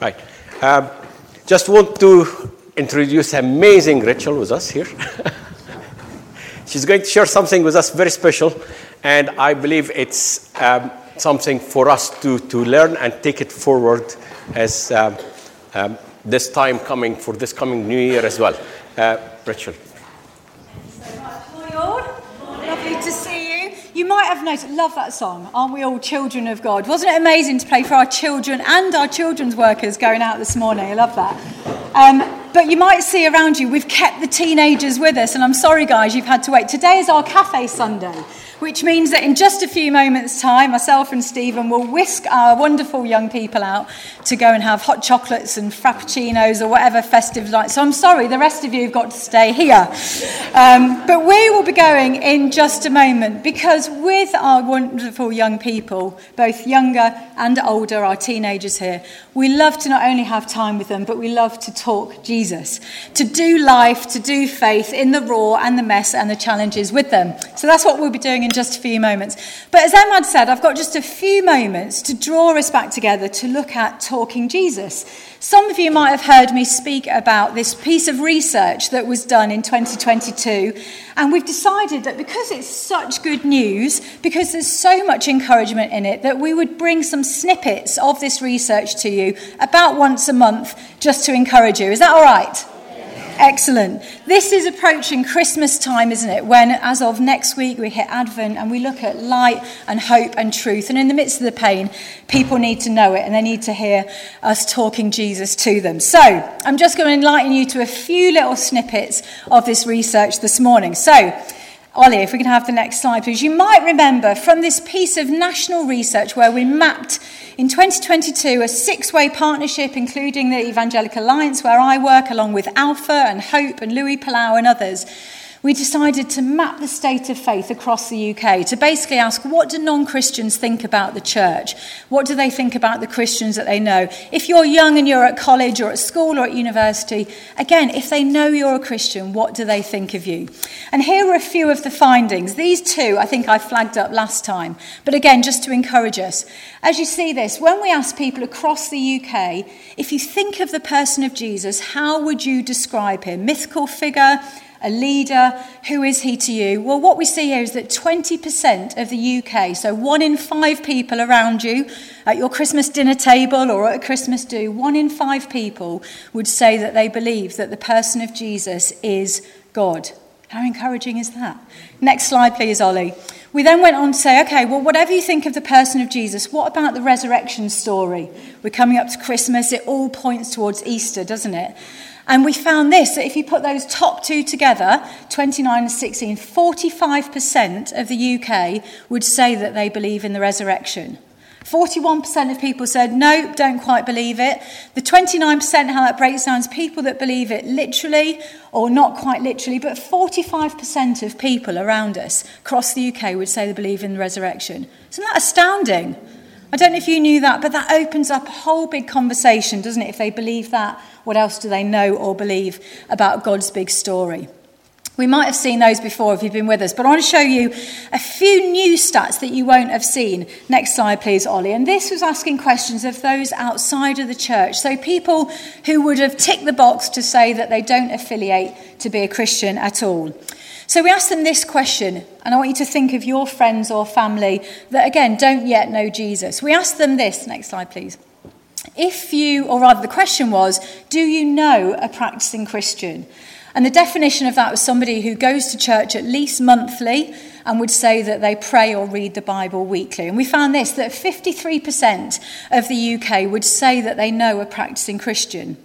Right. Um, just want to introduce amazing Rachael with us here. She's going to share something with us very special, and I believe it's um, something for us to, to learn and take it forward as um, um, this time coming for this coming new year as well. Uh, Rachael. Lovely to see you. You might have noticed, love that song, Aren't We All Children of God? Wasn't it amazing to play for our children and our children's workers going out this morning? I love that. Um, but you might see around you, we've kept the teenagers with us, and I'm sorry, guys, you've had to wait. Today is our Cafe Sunday which means that in just a few moments' time, myself and Stephen will whisk our wonderful young people out to go and have hot chocolates and frappuccinos or whatever festive night. So I'm sorry, the rest of you have got to stay here. Um, but we will be going in just a moment because with our wonderful young people, both younger and older, our teenagers here, we love to not only have time with them, but we love to talk Jesus, to do life, to do faith in the raw and the mess and the challenges with them. So that's what we'll be doing in just a few moments. But as Emad said, I've got just a few moments to draw us back together to look at talking Jesus. Some of you might have heard me speak about this piece of research that was done in 2022. And we've decided that because it's such good news, because there's so much encouragement in it, that we would bring some snippets of this research to you about once a month just to encourage you. Is that all right? Excellent. This is approaching Christmas time, isn't it? When, as of next week, we hit Advent and we look at light and hope and truth. And in the midst of the pain, people need to know it and they need to hear us talking Jesus to them. So, I'm just going to enlighten you to a few little snippets of this research this morning. So, Ollie, if we can have the next slide, please. You might remember from this piece of national research where we mapped in 2022 a six way partnership, including the Evangelical Alliance, where I work, along with Alpha and Hope and Luis Palau and others we decided to map the state of faith across the UK to basically ask what do non Christians think about the church? What do they think about the Christians that they know? If you're young and you're at college or at school or at university, again, if they know you're a Christian, what do they think of you? And here are a few of the findings. These two I think I flagged up last time, but again, just to encourage us. As you see this, when we ask people across the UK, if you think of the person of Jesus, how would you describe him? Mythical figure? A leader. Who is he to you? Well, what we see here is that 20% of the UK, so one in five people around you at your Christmas dinner table or at a Christmas do, one in five people would say that they believe that the person of Jesus is God. How encouraging is that? Next slide, please, Ollie. We then went on to say, okay, well, whatever you think of the person of Jesus, what about the resurrection story? We're coming up to Christmas. It all points towards Easter, doesn't it? And we found this that if you put those top two together, 29 and 16, 45% of the UK would say that they believe in the resurrection. 41% of people said, no, don't quite believe it. The 29%, how that breaks down, is people that believe it literally or not quite literally, but 45% of people around us across the UK would say they believe in the resurrection. Isn't that astounding? I don't know if you knew that, but that opens up a whole big conversation, doesn't it? If they believe that, what else do they know or believe about God's big story? We might have seen those before if you've been with us, but I want to show you a few new stats that you won't have seen. Next slide, please, Ollie. And this was asking questions of those outside of the church. So, people who would have ticked the box to say that they don't affiliate to be a Christian at all. So we asked them this question, and I want you to think of your friends or family that, again, don't yet know Jesus. We asked them this. Next slide, please. If you, or rather, the question was, do you know a practicing Christian? And the definition of that was somebody who goes to church at least monthly and would say that they pray or read the Bible weekly. And we found this that 53% of the UK would say that they know a practicing Christian.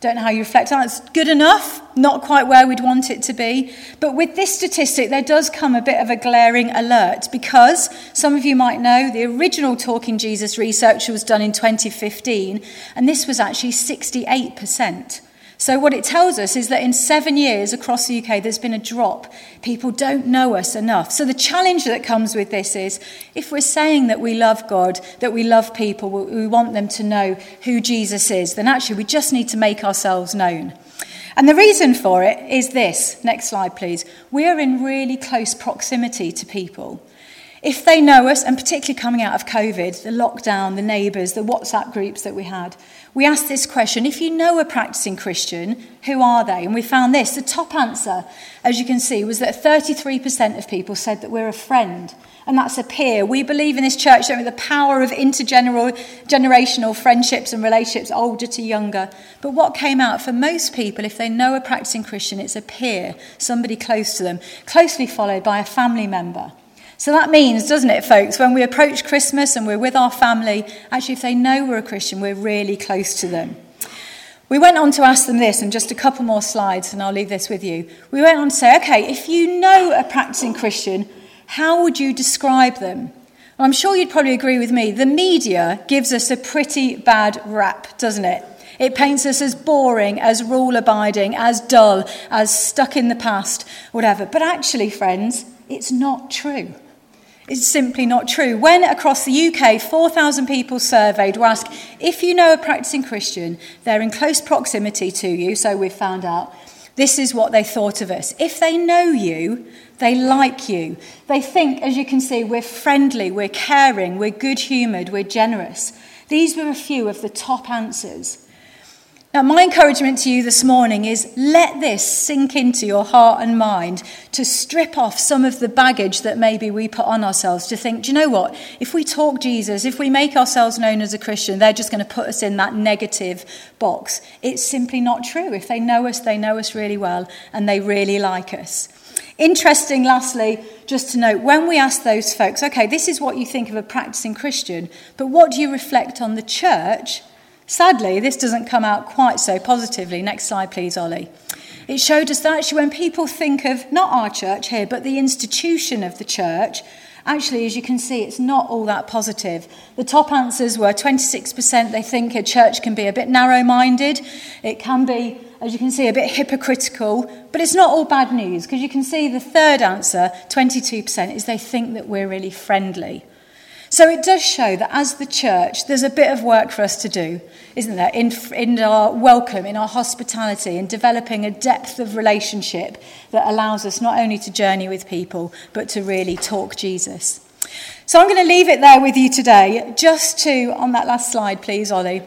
Don't know how you reflect on it. It's good enough, not quite where we'd want it to be. But with this statistic, there does come a bit of a glaring alert because some of you might know the original Talking Jesus research was done in 2015, and this was actually 68%. So, what it tells us is that in seven years across the UK, there's been a drop. People don't know us enough. So, the challenge that comes with this is if we're saying that we love God, that we love people, we want them to know who Jesus is, then actually we just need to make ourselves known. And the reason for it is this. Next slide, please. We are in really close proximity to people. If they know us, and particularly coming out of COVID, the lockdown, the neighbours, the WhatsApp groups that we had, we asked this question if you know a practicing Christian, who are they? And we found this. The top answer, as you can see, was that 33% of people said that we're a friend, and that's a peer. We believe in this church the power of intergenerational friendships and relationships, older to younger. But what came out for most people, if they know a practicing Christian, it's a peer, somebody close to them, closely followed by a family member. So that means, doesn't it, folks, when we approach Christmas and we're with our family, actually, if they know we're a Christian, we're really close to them. We went on to ask them this, and just a couple more slides, and I'll leave this with you. We went on to say, okay, if you know a practicing Christian, how would you describe them? Well, I'm sure you'd probably agree with me. The media gives us a pretty bad rap, doesn't it? It paints us as boring, as rule abiding, as dull, as stuck in the past, whatever. But actually, friends, it's not true is simply not true. When across the UK, 4,000 people surveyed were asked if you know a practicing Christian, they're in close proximity to you, so we've found out. This is what they thought of us. If they know you, they like you. They think, as you can see, we're friendly, we're caring, we're good humoured, we're generous. These were a few of the top answers. Now, my encouragement to you this morning is let this sink into your heart and mind to strip off some of the baggage that maybe we put on ourselves to think, do you know what? If we talk Jesus, if we make ourselves known as a Christian, they're just going to put us in that negative box. It's simply not true. If they know us, they know us really well and they really like us. Interesting, lastly, just to note, when we ask those folks, okay, this is what you think of a practicing Christian, but what do you reflect on the church? Sadly, this doesn't come out quite so positively. Next slide, please, Ollie. It showed us that actually, when people think of not our church here, but the institution of the church, actually, as you can see, it's not all that positive. The top answers were 26% they think a church can be a bit narrow minded, it can be, as you can see, a bit hypocritical, but it's not all bad news because you can see the third answer, 22%, is they think that we're really friendly. So it does show that as the church, there's a bit of work for us to do, isn't there? In, in our welcome, in our hospitality, in developing a depth of relationship that allows us not only to journey with people, but to really talk Jesus. So I'm going to leave it there with you today, just to, on that last slide, please, Ollie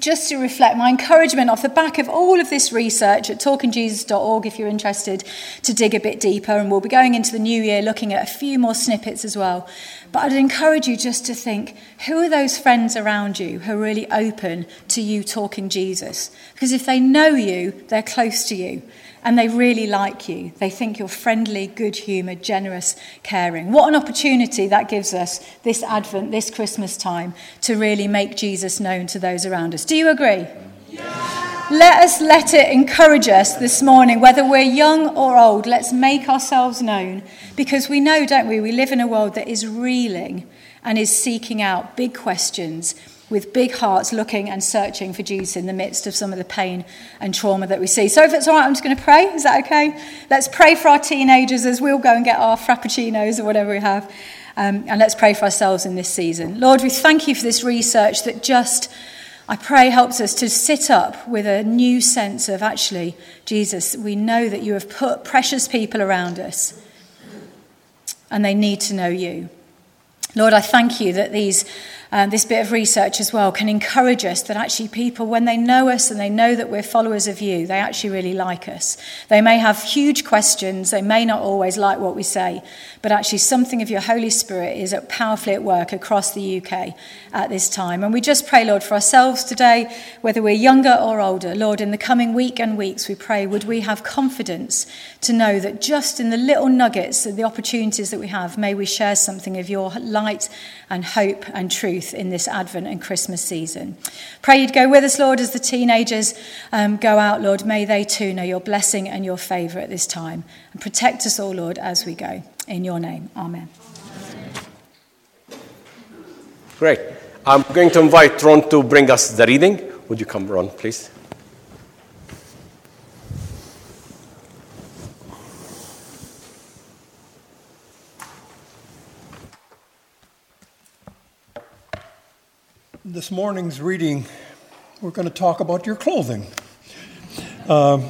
just to reflect my encouragement off the back of all of this research at talkingjesus.org if you're interested to dig a bit deeper. And we'll be going into the new year looking at a few more snippets as well. But I'd encourage you just to think who are those friends around you who are really open to you talking Jesus? Because if they know you, they're close to you and they really like you. They think you're friendly, good humoured, generous, caring. What an opportunity that gives us this Advent, this Christmas time, to really make Jesus known to those around us. Do you agree? Yeah. Let us let it encourage us this morning, whether we're young or old, let's make ourselves known because we know, don't we, we live in a world that is reeling and is seeking out big questions with big hearts looking and searching for Jesus in the midst of some of the pain and trauma that we see. So, if it's all right, I'm just going to pray. Is that okay? Let's pray for our teenagers as we'll go and get our frappuccinos or whatever we have. Um, and let's pray for ourselves in this season. Lord, we thank you for this research that just, I pray, helps us to sit up with a new sense of actually, Jesus, we know that you have put precious people around us and they need to know you. Lord, I thank you that these um, this bit of research as well can encourage us that actually people, when they know us and they know that we're followers of you, they actually really like us. They may have huge questions, they may not always like what we say, but actually something of your Holy Spirit is powerfully at work across the UK at this time. And we just pray, Lord, for ourselves today, whether we're younger or older. Lord, in the coming week and weeks, we pray, would we have confidence to know that just in the little nuggets, the opportunities that we have, may we share something of your light and hope and truth in this Advent and Christmas season. Pray you'd go with us, Lord, as the teenagers um, go out, Lord. May they too know your blessing and your favour at this time. And protect us all, Lord, as we go. In your name, amen. Great. I'm going to invite Ron to bring us the reading. Would you come, Ron, please? This morning's reading, we're going to talk about your clothing. Uh,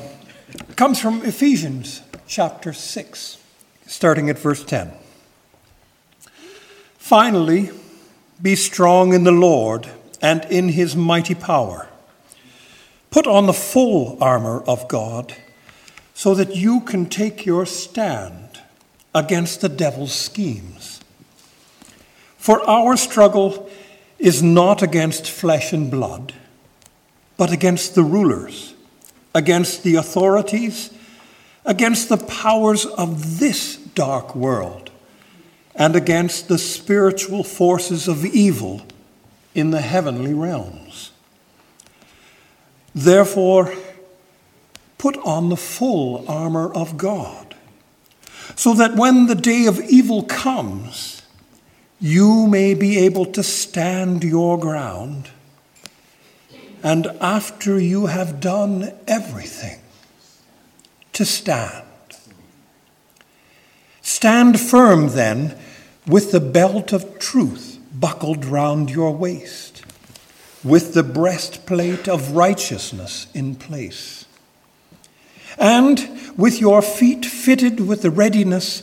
comes from Ephesians chapter 6, starting at verse 10. Finally, be strong in the Lord and in his mighty power. Put on the full armor of God so that you can take your stand against the devil's schemes. For our struggle is not against flesh and blood, but against the rulers, against the authorities, against the powers of this dark world, and against the spiritual forces of evil in the heavenly realms. Therefore, put on the full armor of God, so that when the day of evil comes, you may be able to stand your ground. And after you have done everything, to stand. Stand firm then with the belt of truth buckled round your waist, with the breastplate of righteousness in place, and with your feet fitted with the readiness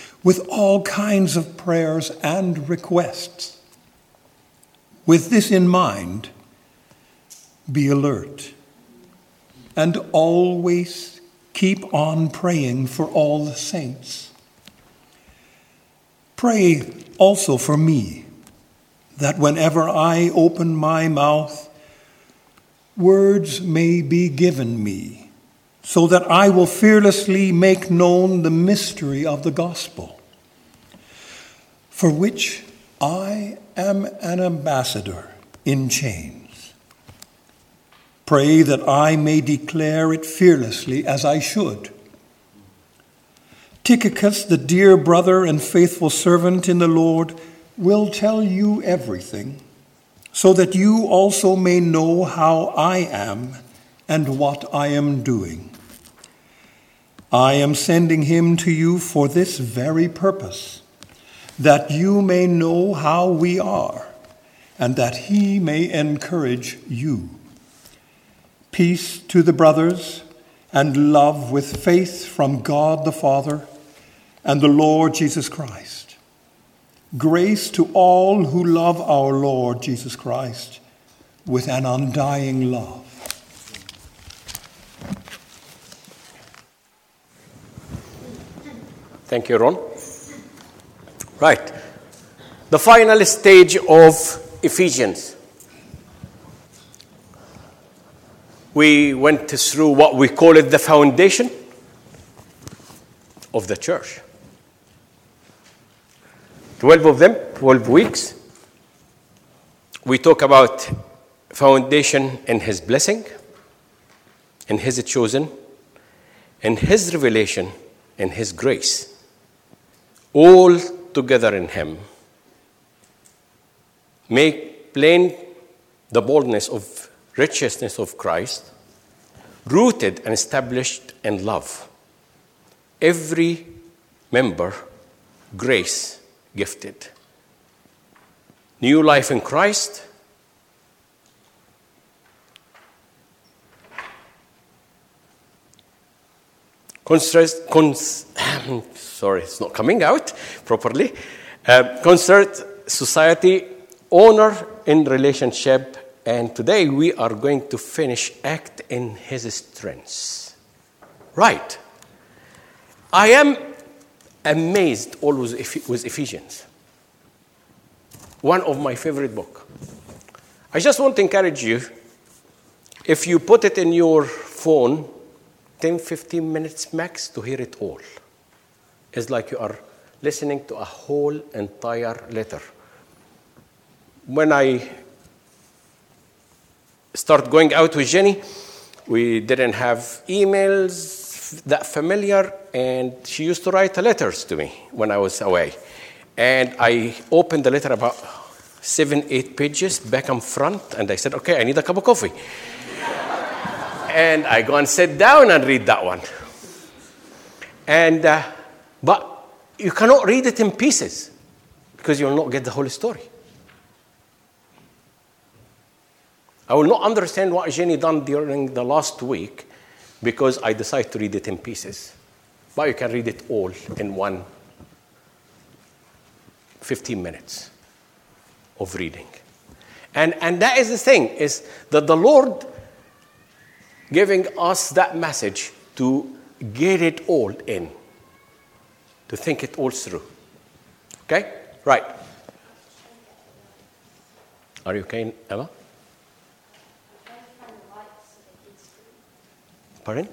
with all kinds of prayers and requests. With this in mind, be alert and always keep on praying for all the saints. Pray also for me, that whenever I open my mouth, words may be given me, so that I will fearlessly make known the mystery of the gospel, for which I am an ambassador in chains. Pray that I may declare it fearlessly as I should. Tychicus, the dear brother and faithful servant in the Lord, will tell you everything, so that you also may know how I am and what I am doing. I am sending him to you for this very purpose, that you may know how we are, and that he may encourage you. Peace to the brothers, and love with faith from God the Father and the Lord Jesus Christ. Grace to all who love our Lord Jesus Christ with an undying love. Thank you, Ron. Right. The final stage of Ephesians. we went through what we call it the foundation of the church. 12 of them, 12 weeks. We talk about foundation in his blessing, in his chosen, in his revelation, in his grace. All together in him. Make plain the boldness of righteousness of Christ, rooted and established in love. Every member, grace gifted. New life in Christ. Concert, cons, sorry, it's not coming out properly. Uh, concert, society, honor in relationship, and today we are going to finish Act in His Strengths. Right. I am amazed always with Ephesians. One of my favorite book. I just want to encourage you, if you put it in your phone, 10, 15 minutes max to hear it all. It's like you are listening to a whole entire letter. When I start going out with Jenny. We didn't have emails that familiar, and she used to write letters to me when I was away. And I opened the letter about seven, eight pages, back and front, and I said, okay, I need a cup of coffee. And I go and sit down and read that one. And, uh, but you cannot read it in pieces because you will not get the whole story. I will not understand what Jenny done during the last week because I decided to read it in pieces. But you can read it all in one 15 minutes of reading. And, and that is the thing, is that the Lord giving us that message to get it all in, to think it all through. Okay? Right. Are you okay, Emma? Pardon?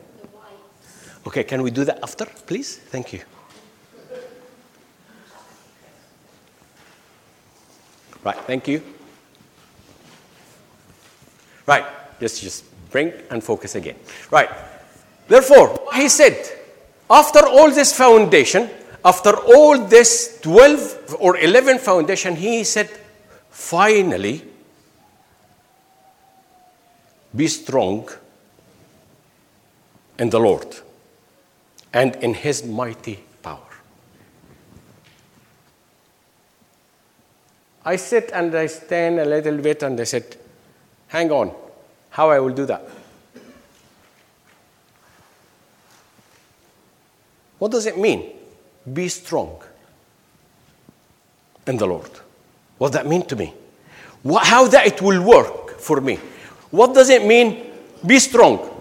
Okay, can we do that after, please? Thank you. Right, thank you. Right, just just bring and focus again. Right. Therefore, he said, after all this foundation, after all this 12 or 11 foundation, he said, finally, be strong in the Lord and in his mighty power. I sit and I stand a little bit and I said, hang on, how I will do that? What does it mean? Be strong in the Lord. What does that mean to me? What, how that it will work for me? What does it mean? Be strong.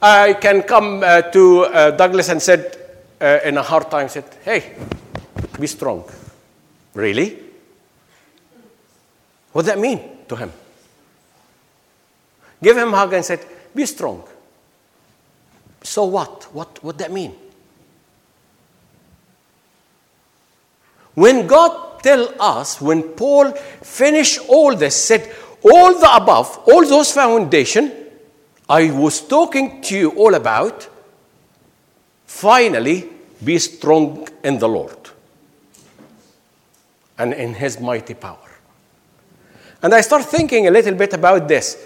I can come uh, to uh, Douglas and said uh, in a hard time, said, "Hey, be strong." Really? What does that mean to him? Give him a hug and said, "Be strong." So what? What what that mean? When God tell us, when Paul finished all this, said all the above, all those foundation, I was talking to you all about, finally, be strong in the Lord and in his mighty power. And I start thinking a little bit about this.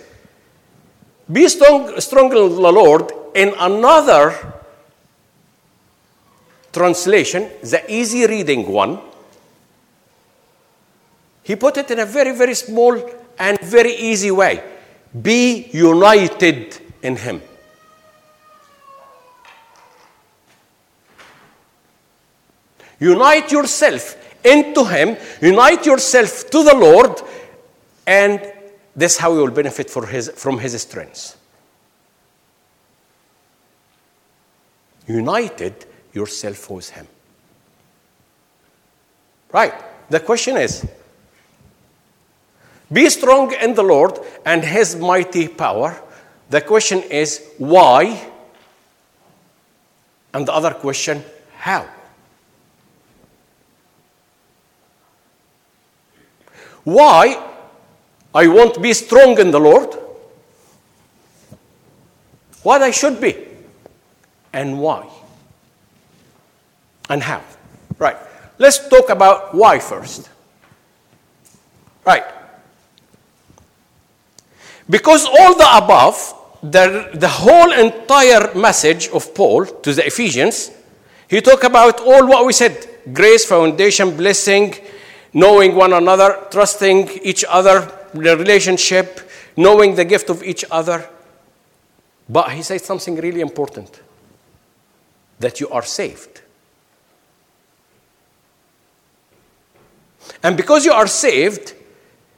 Be strong, strong in the Lord in another translation, the easy reading one. He put it in a very, very small and very easy way. Be united in Him. Unite yourself into Him, unite yourself to the Lord, and this is how you will benefit his, from His strength. United yourself with Him. Right. The question is be strong in the Lord and His mighty power. The question is why? And the other question, how? Why I won't be strong in the Lord? What I should be? And why? And how? Right. Let's talk about why first. Right. Because all the above, the, the whole entire message of Paul to the Ephesians, he talked about all what we said grace, foundation, blessing, knowing one another, trusting each other, the relationship, knowing the gift of each other. But he said something really important that you are saved. And because you are saved,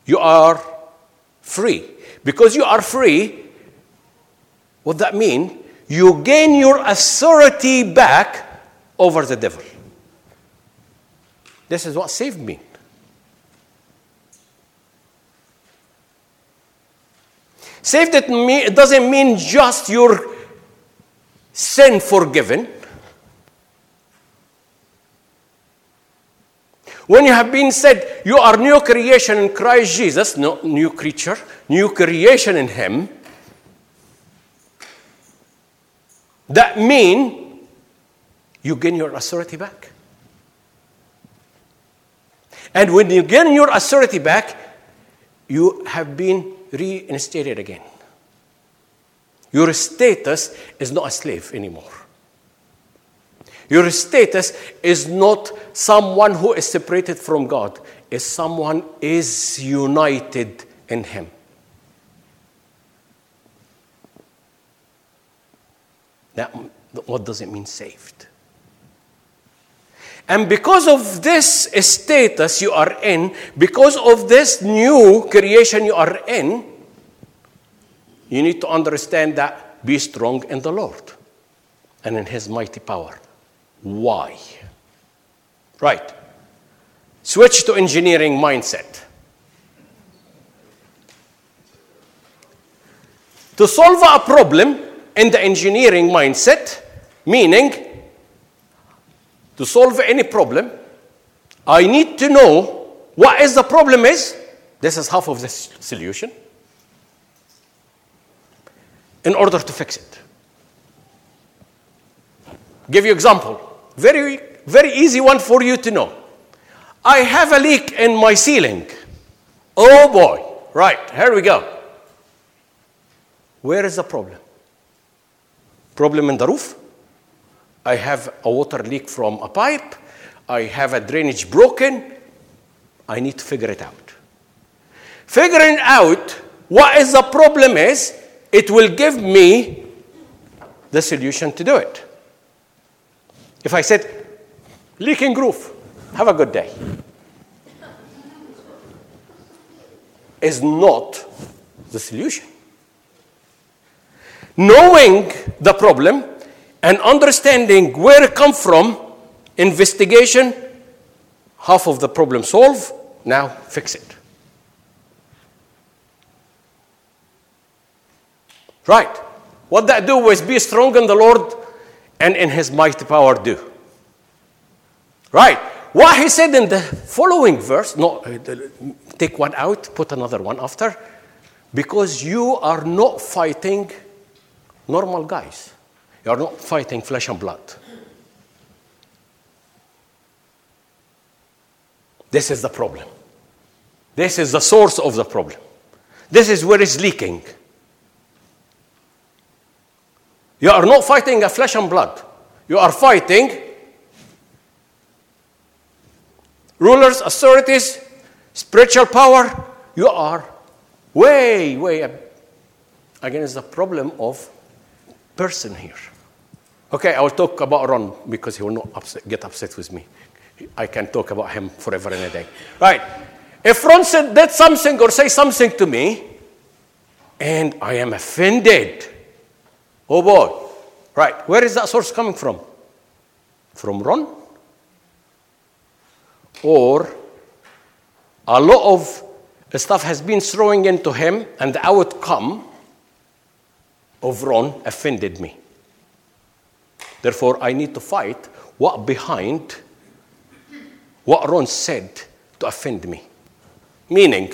you are free. Because you are free, what that mean? You gain your authority back over the devil. This is what saved me. Saved it, doesn't mean just your sin forgiven. When you have been said you are new creation in Christ Jesus, new creature, new creation in Him, that mean you gain your authority back. And when you gain your authority back, you have been reinstated again. Your status is not a slave anymore. Your status is not someone who is separated from God, is someone is united in him. Now, what does it mean saved? And because of this status you are in, because of this new creation you are in, you need to understand that be strong in the Lord and in His mighty power. Why? Right. Switch to engineering mindset. To solve a problem in the engineering mindset, meaning to solve any problem, I need to know what is the problem is. This is half of the solution. In order to fix it. Give you example. Very, very easy one for you to know. I have a leak in my ceiling. Oh boy. Right, here we go. Where is the problem? Problem in the roof? I have a water leak from a pipe. I have a drainage broken. I need to figure it out. Figuring out what is the problem is, it will give me the solution to do it. If I said, leaking roof, have a good day, is not the solution. Knowing the problem and understanding where it come from, investigation, half of the problem solved, now fix it. Right. What that do was be strong in the Lord and in his mighty power do. Right. What he said in the following verse, no, uh, take one out, put another one after, because you are not fighting normal guys. You are not fighting flesh and blood. This is the problem. This is the source of the problem. This is where it's leaking. You are not fighting a flesh and blood. You are fighting rulers, authorities, spiritual power. You are way, way against the problem of person here. Okay, I will talk about Ron because he will not upset, get upset with me. I can talk about him forever and a day. Right. If Ron said, that something or say something to me, and I am offended, oh boy. Right. Where is that source coming from? From Ron? Or a lot of stuff has been throwing into him, and the outcome of Ron offended me. Therefore, I need to fight what behind what Ron said to offend me. Meaning,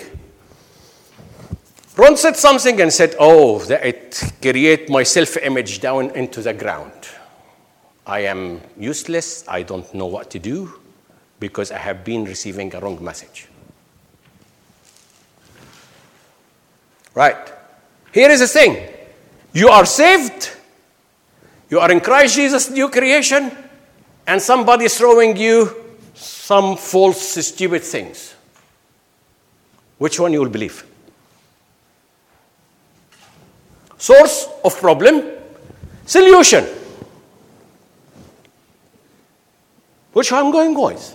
Ron said something and said, Oh, that it create my self-image down into the ground. I am useless, I don't know what to do, because I have been receiving a wrong message. Right. Here is the thing. You are saved you are in Christ Jesus, new creation, and somebody is throwing you some false, stupid things. Which one you will believe? Source of problem, solution. Which I'm going with.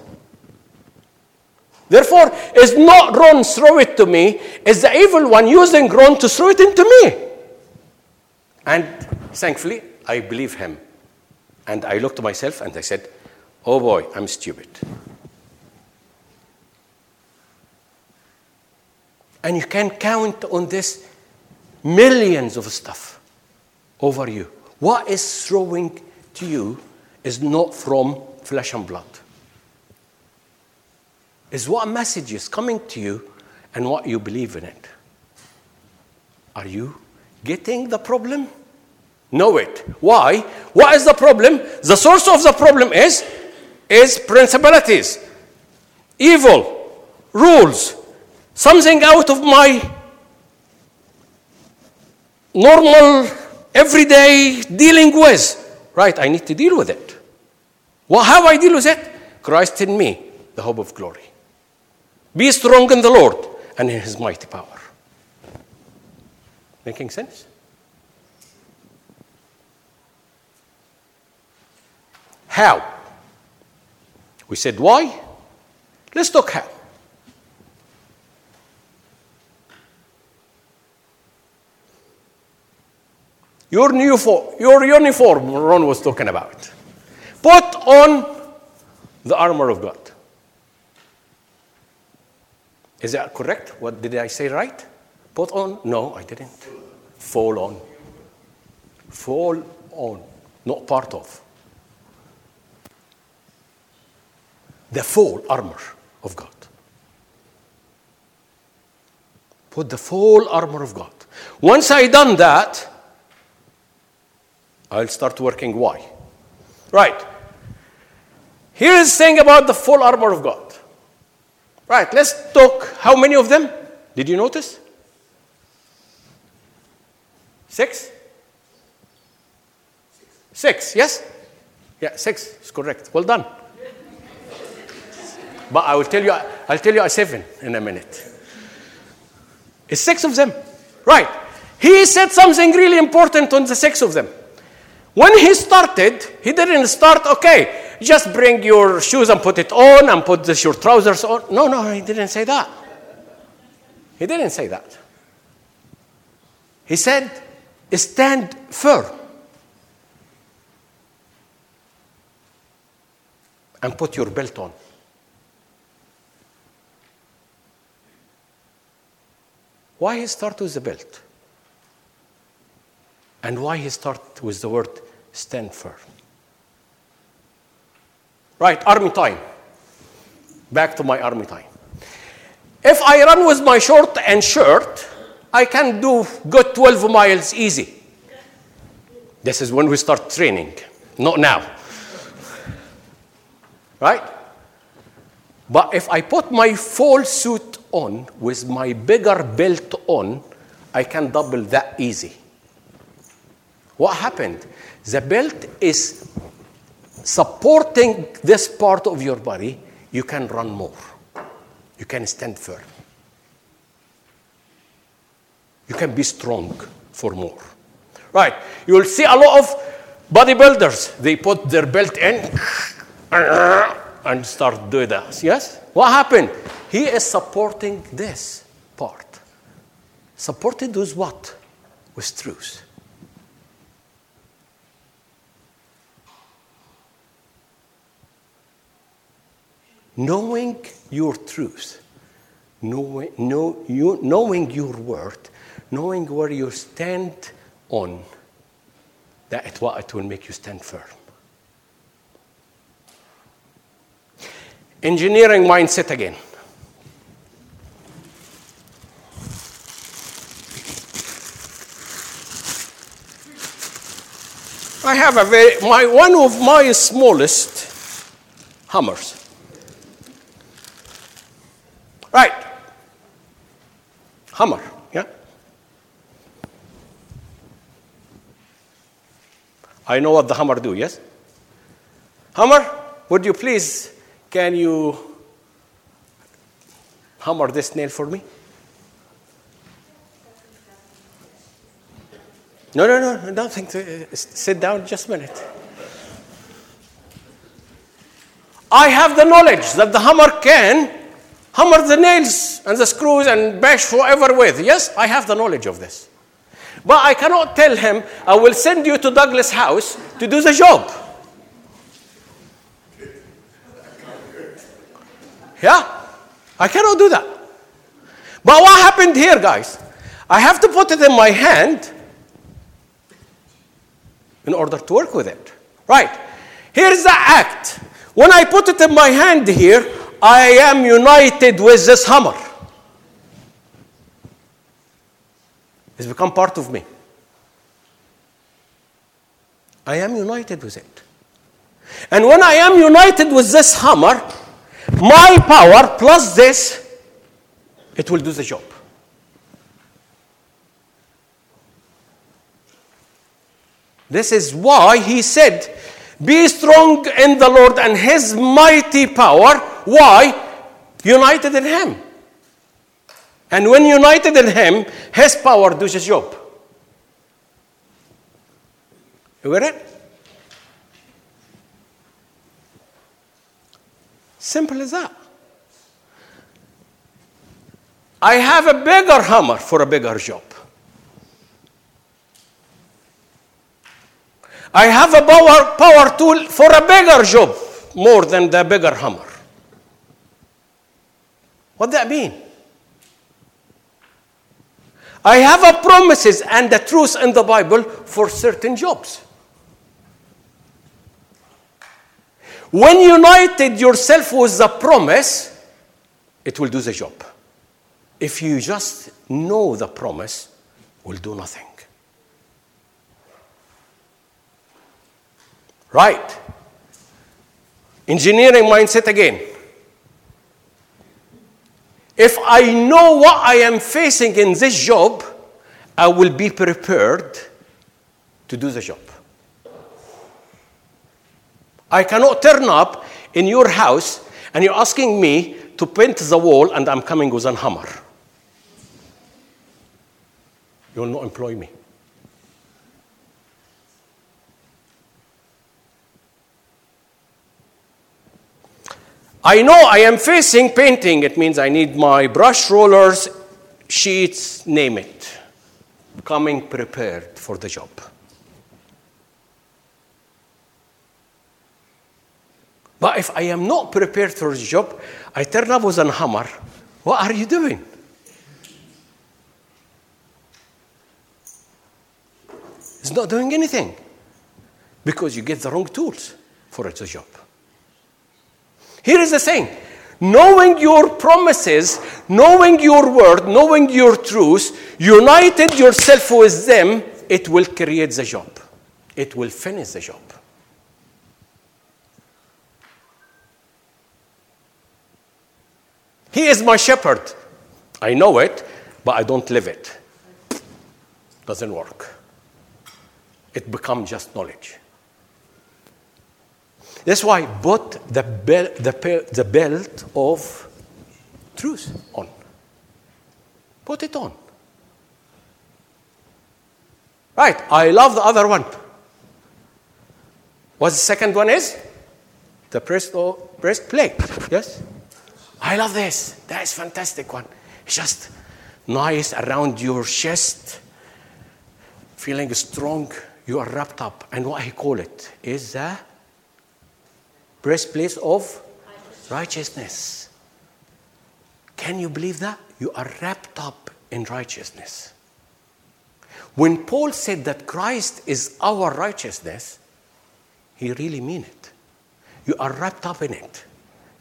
Therefore, it's not Ron throw it to me, it's the evil one using Ron to throw it into me. And thankfully, I believe him. And I looked to myself and I said, Oh boy, I'm stupid. And you can count on this millions of stuff over you. What is throwing to you is not from flesh and blood. Is what message is coming to you and what you believe in it. Are you getting the problem? Know it. Why? What is the problem? The source of the problem is is principalities, evil, rules, something out of my normal, everyday dealing with. Right, I need to deal with it. Well, how I deal with it? Christ in me, the hope of glory. Be strong in the Lord and in his mighty power. Making sense? How? We said why? Let's talk how. Your, new fo- your uniform, Ron was talking about. Put on the armor of God. Is that correct? What did I say right? Put on? No, I didn't. Fall on. Fall on, not part of. The full armor of God. Put the full armor of God. Once I done that, I'll start working why. Right. Here is saying about the full armor of God. Right, let's talk. How many of them? Did you notice? Six? Six, yes? Yeah, six is correct. Well done. But I will tell you, I'll tell you a seven in a minute. It's six of them. Right. He said something really important on the six of them. When he started, he didn't start, okay, just bring your shoes and put it on and put this, your trousers on. No, no, he didn't say that. He didn't say that. He said, stand firm and put your belt on. Why he start with the belt? And why he start with the word stand firm? Right, army time. Back to my army time. If I run with my short and shirt, I can do good 12 miles easy. This is when we start training, not now. Right? But if I put my full suit on with my bigger belt on, I can double that easy. What happened? The belt is supporting this part of your body. You can run more. You can stand firm. You can be strong for more. Right. You will see a lot of bodybuilders. They put their belt in and start doing that. Yes? What happened? He is supporting this part. Supported with what? With truth. Knowing your truth, knowing, know, you, knowing your word, knowing where you stand on, that what it will make you stand firm. Engineering mindset again. I have a very, my, one of my smallest hammers. Right. Hammer, yeah? I know what the hammer do, yes? Hammer, would you please, can you hammer this nail for me? No, no, no, nothing. To, uh, sit down just a minute. I have the knowledge that the hammer can hammer the nails and the screws and bash forever with. Yes, I have the knowledge of this. But I cannot tell him, I will send you to Douglas' house to do the job. Yeah, I cannot do that. But what happened here, guys? I have to put it in my hand in order to work with it. Right. Here's the act. When I put it in my hand here, I am united with this hammer. It's become part of me. I am united with it. And when I am united with this hammer, my power plus this it will do the job. This is why he said, Be strong in the Lord and his mighty power. Why? United in him. And when united in him, his power does his job. You get it? Simple as that. I have a bigger hammer for a bigger job. I have a power, power tool for a bigger job more than the bigger hammer. What that mean? I have a promises and the truth in the Bible for certain jobs. When you united yourself with the promise, it will do the job. If you just know the promise, will do nothing. Right. Engineering mindset again. If I know what I am facing in this job, I will be prepared to do the job. I cannot turn up in your house and you're asking me to paint the wall and I'm coming with a hammer. You will not employ me. I know I am facing painting. It means I need my brush rollers, sheets, name it. Coming prepared for the job. But if I am not prepared for the job, I turn up with a hammer. What are you doing? It's not doing anything because you get the wrong tools for the job. Here is the thing knowing your promises, knowing your word, knowing your truth, united yourself with them, it will create the job. It will finish the job. He is my shepherd. I know it, but I don't live it. Doesn't work. It becomes just knowledge. That's why I put the, bel- the, the belt of truth on. Put it on. Right, I love the other one. What the second one is? The breast breastplate. Yes? I love this. That is fantastic one. It's just nice around your chest, feeling strong. You are wrapped up. And what I call it is the breastplate of righteousness. Can you believe that? You are wrapped up in righteousness. When Paul said that Christ is our righteousness, he really mean it. You are wrapped up in it.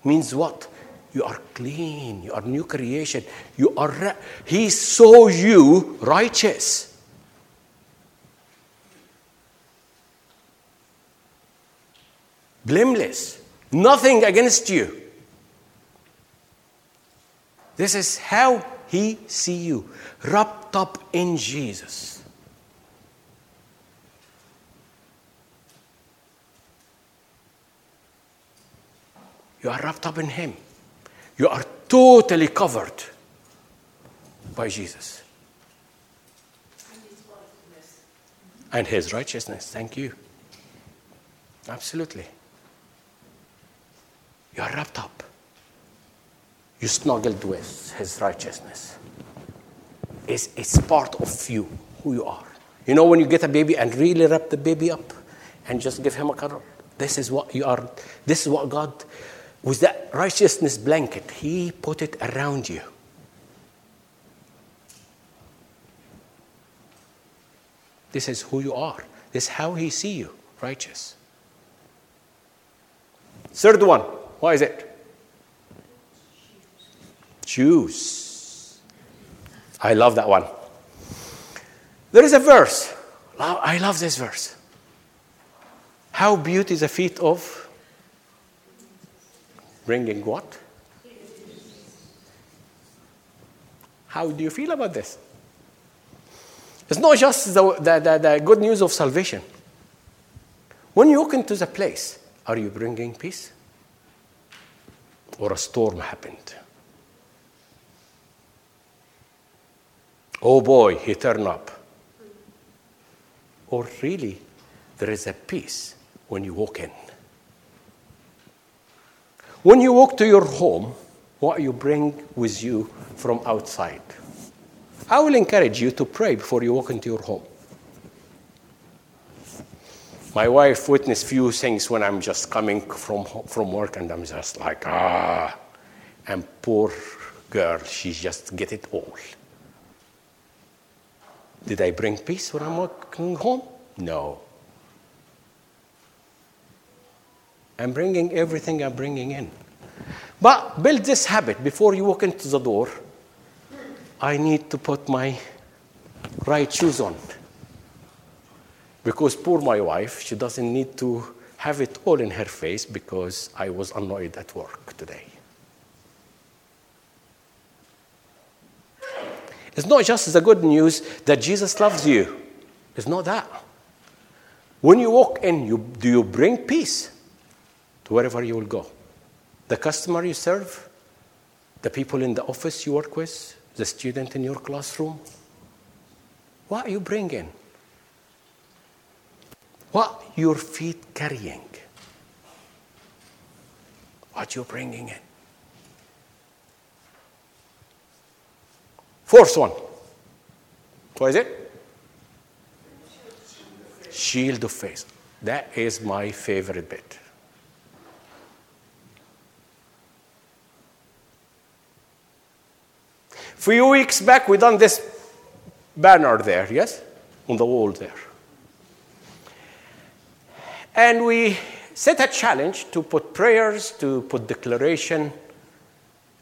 Means what? You are clean. You are new creation. You are. Ra- he saw you righteous. Blameless, nothing against you. This is how he see you, wrapped up in Jesus. You are wrapped up in him. You are totally covered by Jesus. And his righteousness. Thank you. Absolutely. You are wrapped up. You snuggled with His righteousness. It's, it's part of you, who you are. You know, when you get a baby and really wrap the baby up and just give him a cuddle, this is what you are. This is what God, with that righteousness blanket, He put it around you. This is who you are. This is how He see you, righteous. Third one. What is it? Shoes. I love that one. There is a verse. I love this verse. How beautiful is the feet of bringing what? How do you feel about this? It's not just the, the, the, the good news of salvation. When you walk into the place, are you bringing peace? Or a storm happened? Oh boy, he turned up. Or really, there is a peace when you walk in. When you walk to your home, what you bring with you from outside. I will encourage you to pray before you walk into your home. My wife witnessed few things when I'm just coming from, from work and I'm just like, ah. And poor girl, she just get it all. Did I bring peace when I'm walking home? No. I'm bringing everything I'm bringing in. But build this habit before you walk into the door. I need to put my right shoes on. Because poor my wife, she doesn't need to have it all in her face because I was annoyed at work today. It's not just the good news that Jesus loves you. It's not that. When you walk in, you, do you bring peace to wherever you will go? The customer you serve, the people in the office you work with, the student in your classroom? What are you bringing? What your feet carrying? What you're bringing in? Fourth one. What is it? Shield of faith. That is my favorite bit. Few weeks back, we done this banner there, yes, on the wall there, and we set a challenge to put prayers, to put declaration,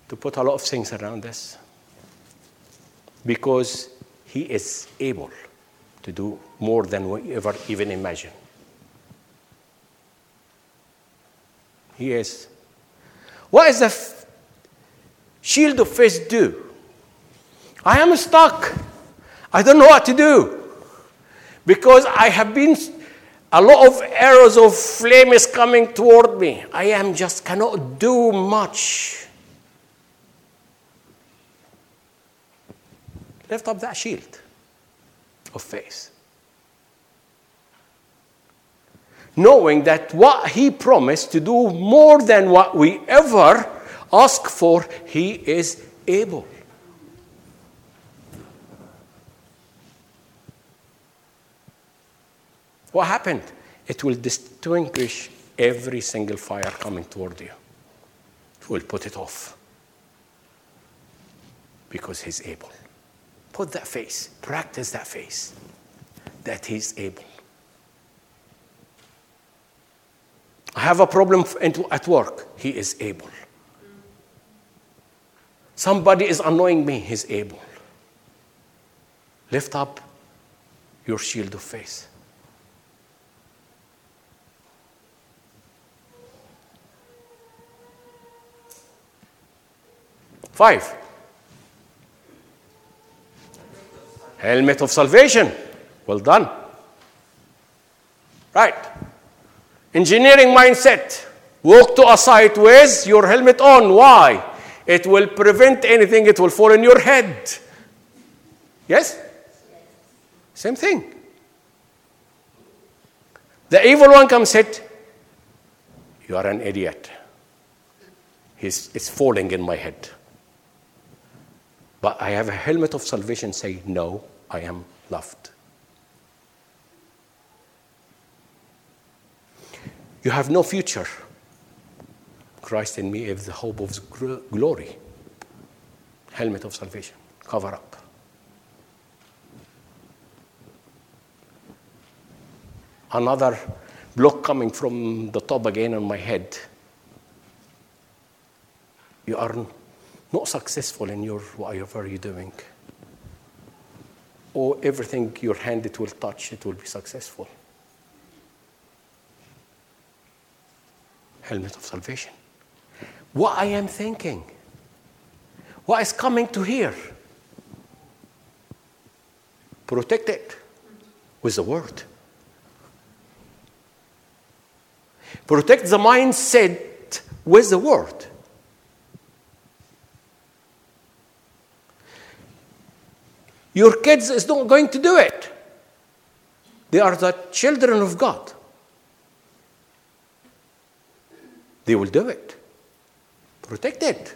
to put a lot of things around this, because He is able to do more than we ever even imagine. He is. What does the f- shield of faith do? I am stuck. I don't know what to do. Because I have been, a lot of arrows of flame is coming toward me. I am just cannot do much. Lift up that shield of faith. Knowing that what He promised to do more than what we ever ask for, He is able. What happened? It will distinguish every single fire coming toward you. It will put it off. Because He's able. Put that face, practice that face, that He's able. I have a problem at work, He is able. Somebody is annoying me, He's able. Lift up your shield of faith. Five. Helmet of salvation. Well done. Right. Engineering mindset. Walk to a site with your helmet on. Why? It will prevent anything, it will fall in your head. Yes? Same thing. The evil one comes hit. You are an idiot. He's, it's falling in my head. But I have a helmet of salvation say, No, I am loved. You have no future. Christ in me is the hope of glory. Helmet of salvation. Cover up. Another block coming from the top again on my head. You are not successful in your whatever you're doing. Or everything your hand it will touch, it will be successful. Helmet of salvation. What I am thinking, what is coming to here, Protect it with the word. Protect the mindset with the word. Your kids is not going to do it. They are the children of God. They will do it. Protect it.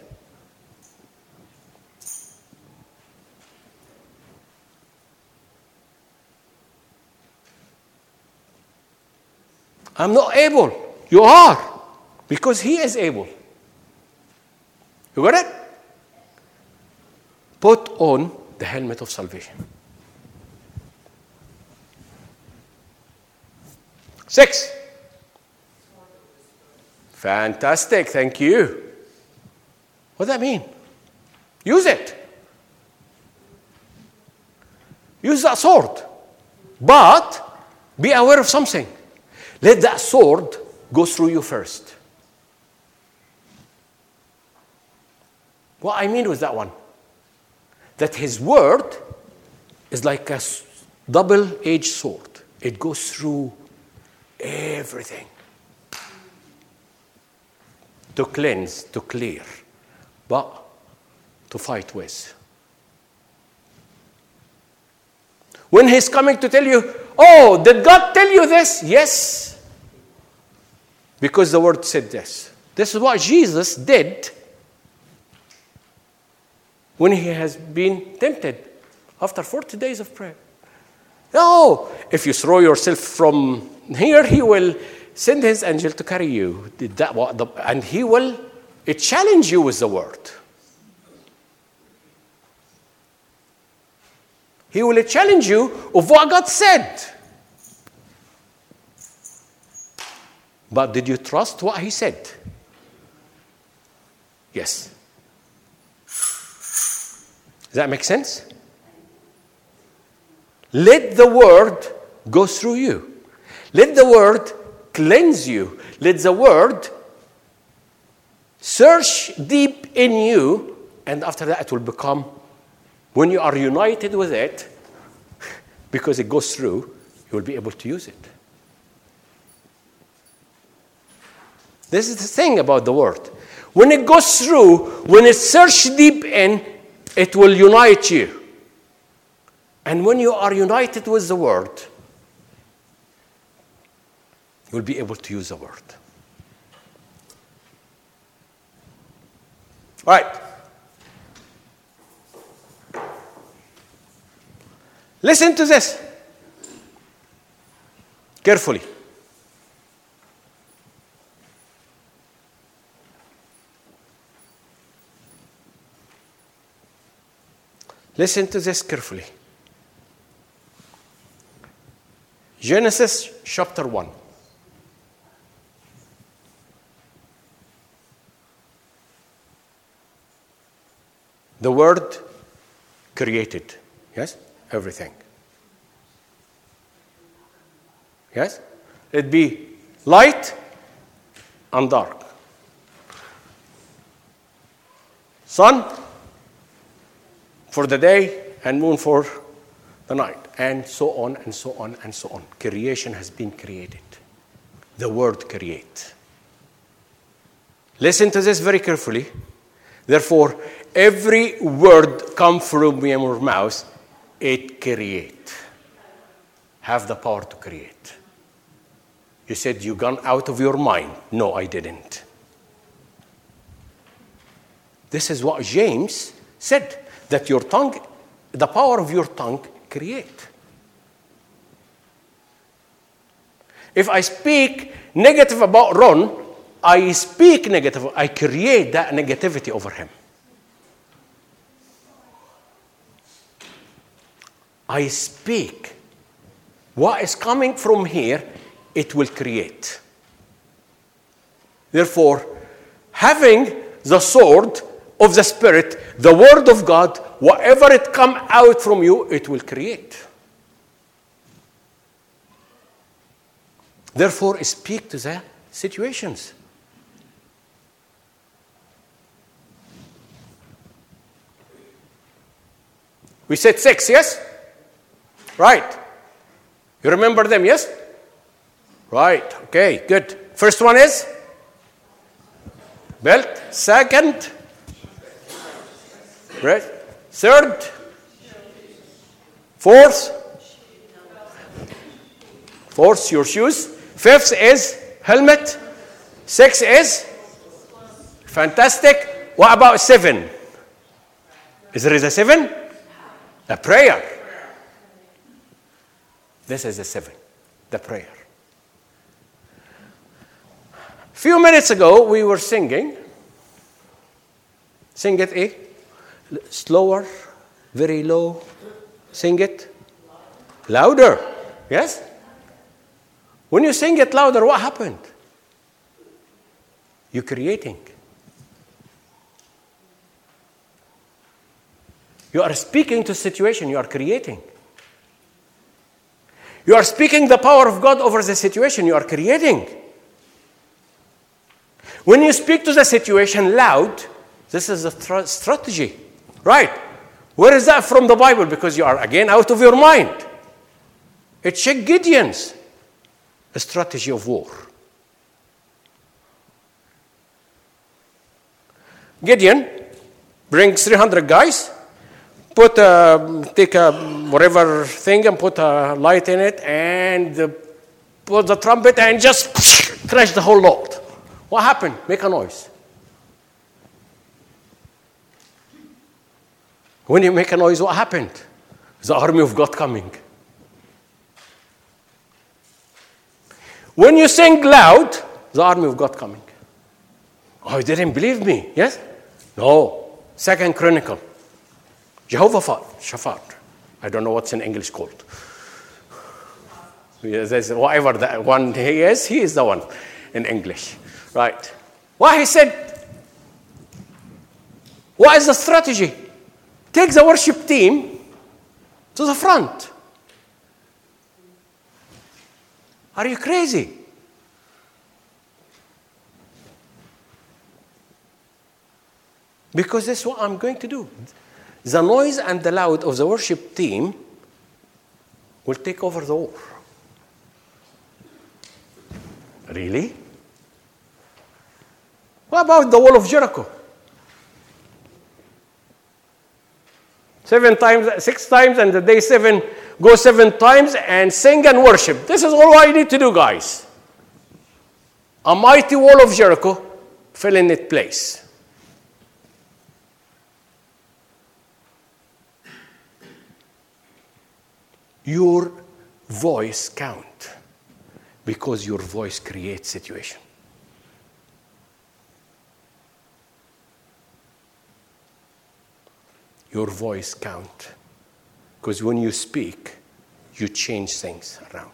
I'm not able. You are. Because He is able. You got it? Put on the helmet of salvation. Six. Fantastic. Thank you. What does that mean? Use it. Use that sword. But be aware of something. Let that sword go through you first. What I mean with that one, that his word is like a double edged sword, it goes through everything to cleanse, to clear, but to fight with. When he's coming to tell you, Oh, did God tell you this? Yes. Because the word said this. This is what Jesus did when he has been tempted after 40 days of prayer. Oh, if you throw yourself from here, he will send his angel to carry you. And he will challenge you with the word. He will challenge you of what God said. But did you trust what He said? Yes. Does that make sense? Let the word go through you. Let the word cleanse you. Let the word search deep in you, and after that, it will become when you are united with it, because it goes through, you will be able to use it. This is the thing about the word. When it goes through, when it searches deep in, it will unite you. And when you are united with the word, you will be able to use the word. All right. Listen to this carefully. Listen to this carefully. Genesis chapter 1. The word created. Yes? everything. Yes? It be light and dark. Sun for the day and moon for the night, and so on and so on and so on. Creation has been created. The word create. Listen to this very carefully. Therefore, every word come from your mouth it create. Have the power to create. You said you gone out of your mind. No, I didn't. This is what James said that your tongue, the power of your tongue, create. If I speak negative about Ron, I speak negative, I create that negativity over him. I speak. What is coming from here, it will create. Therefore, having the sword of the Spirit, the Word of God, whatever it come out from you, it will create. Therefore, speak to the situations. We said six, yes? Right. You remember them, yes? Right. Okay, good. First one is belt. Second, right. Third, fourth, fourth, your shoes. Fifth is helmet. Six is fantastic. What about seven? Is there is a seven? A prayer. This is a seven, the prayer. Few minutes ago, we were singing. Sing it, eh? Slower, very low. Sing it. Louder. Yes? When you sing it louder, what happened? You're creating. You are speaking to situation, you are creating. You are speaking the power of God over the situation, you are creating. When you speak to the situation loud, this is a tra- strategy. Right. Where is that from the Bible? Because you are again out of your mind. It's Sheikh Gideon's strategy of war. Gideon brings 300 guys, put a, take a whatever thing and put a light in it, and uh, put the trumpet and just crash the whole lot. What happened? Make a noise. When you make a noise, what happened? The army of God coming. When you sing loud, the army of God coming. Oh, you didn't believe me? Yes? No. Second Chronicle. Jehoshaphat. I don't know what's in English called. There's whatever that one he is, he is the one in English. Right. What he said, what is the strategy? Take the worship team to the front. Are you crazy? Because that's what I'm going to do. The noise and the loud of the worship team will take over the war. Really? What about the wall of Jericho? Seven times, six times, and the day seven, go seven times and sing and worship. This is all I need to do, guys. A mighty wall of Jericho fell in its place. Your voice count because your voice creates situation. Your voice count because when you speak, you change things around.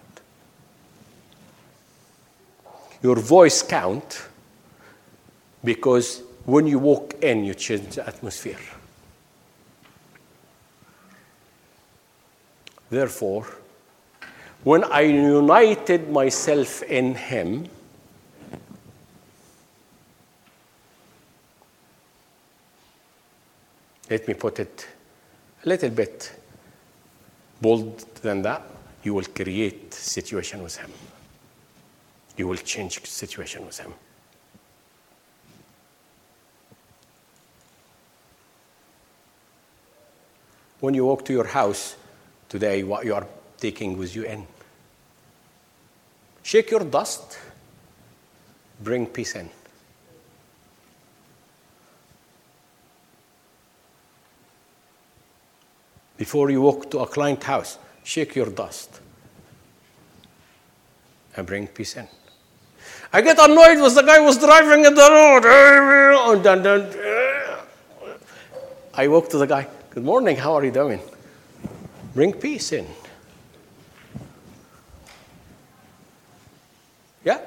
Your voice count because when you walk in, you change the atmosphere. Therefore, when I united myself in Him, let me put it a little bit bold than that, you will create situation with Him. You will change situation with Him. When you walk to your house, today what you are taking with you in. Shake your dust, bring peace in. Before you walk to a client house, shake your dust and bring peace in. I get annoyed with the guy who was driving in the road. I walk to the guy. Good morning. How are you doing? Bring peace in. Yeah?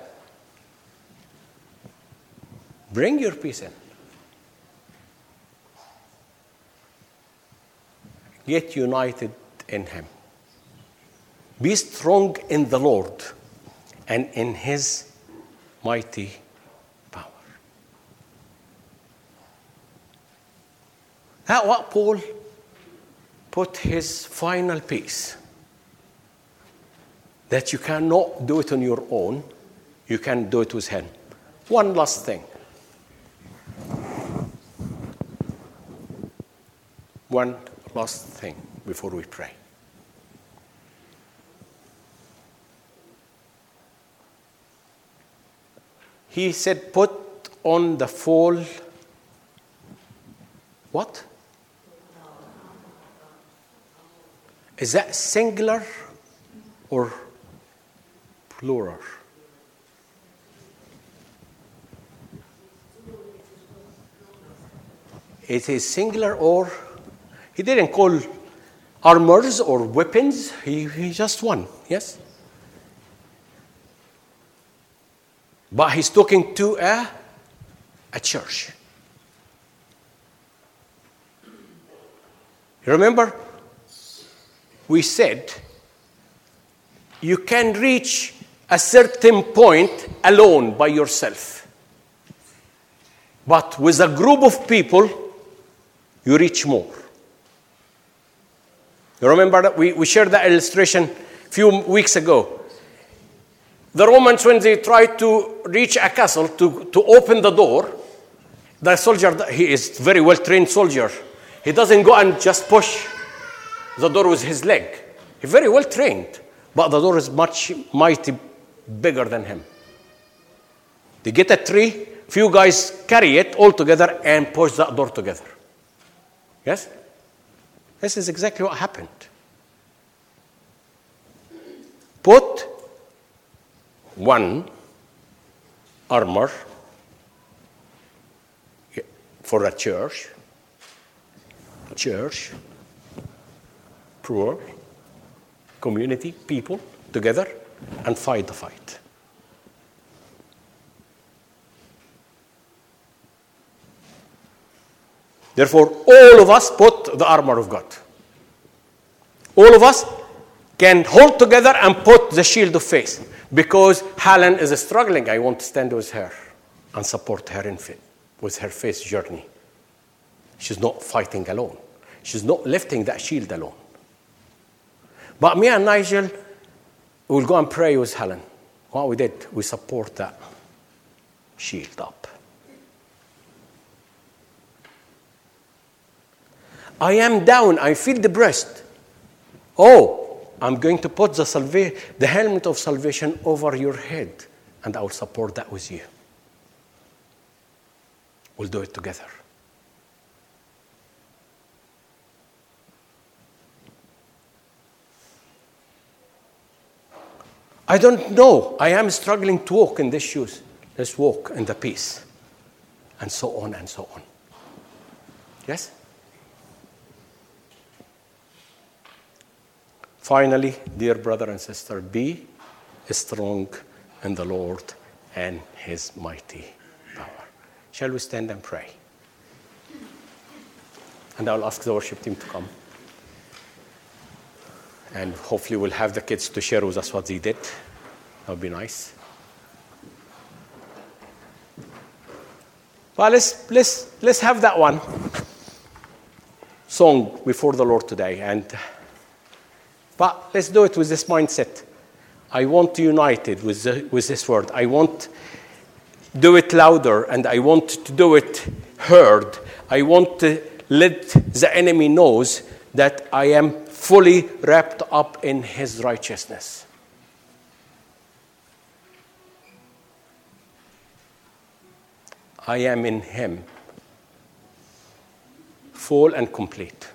Bring your peace in. Get united in Him. Be strong in the Lord and in His mighty power. That's what Paul put his final piece that you cannot do it on your own, you can do it with Him. One last thing. One last thing before we pray. He said, Put on the full what? Is that singular or plural? It is singular or he didn't call armors or weapons, he, he just won, yes? But he's talking to a, a church. Remember, we said you can reach a certain point alone by yourself. But with a group of people, you reach more. You remember that we, we shared that illustration a few weeks ago. The Romans, when they tried to reach a castle to, to open the door, the soldier, he is very well trained soldier. He doesn't go and just push the door with his leg. He's very well trained, but the door is much mighty bigger than him. They get a tree, few guys carry it all together and push that door together. Yes? This is exactly what happened. Put one armor for a church, church, poor, community, people together and fight the fight. Therefore, all of us put the armor of God. All of us can hold together and put the shield of faith because Helen is struggling. I want to stand with her and support her in faith, with her faith journey. She's not fighting alone. She's not lifting that shield alone. But me and Nigel will go and pray with Helen. What we did, we support that shield up. I am down, I feel the breast. Oh, I'm going to put the, salva- the helmet of salvation over your head, and I will support that with you. We'll do it together. I don't know. I am struggling to walk in these shoes. Let's walk in the peace. And so on and so on. Yes? Finally, dear brother and sister, be strong in the Lord and his mighty power. Shall we stand and pray? And I'll ask the worship team to come. And hopefully, we'll have the kids to share with us what they did. That would be nice. Well, let's, let's, let's have that one song before the Lord today. And, but let's do it with this mindset. I want to unite it with, the, with this word. I want to do it louder and I want to do it heard. I want to let the enemy knows that I am fully wrapped up in his righteousness. I am in him, full and complete.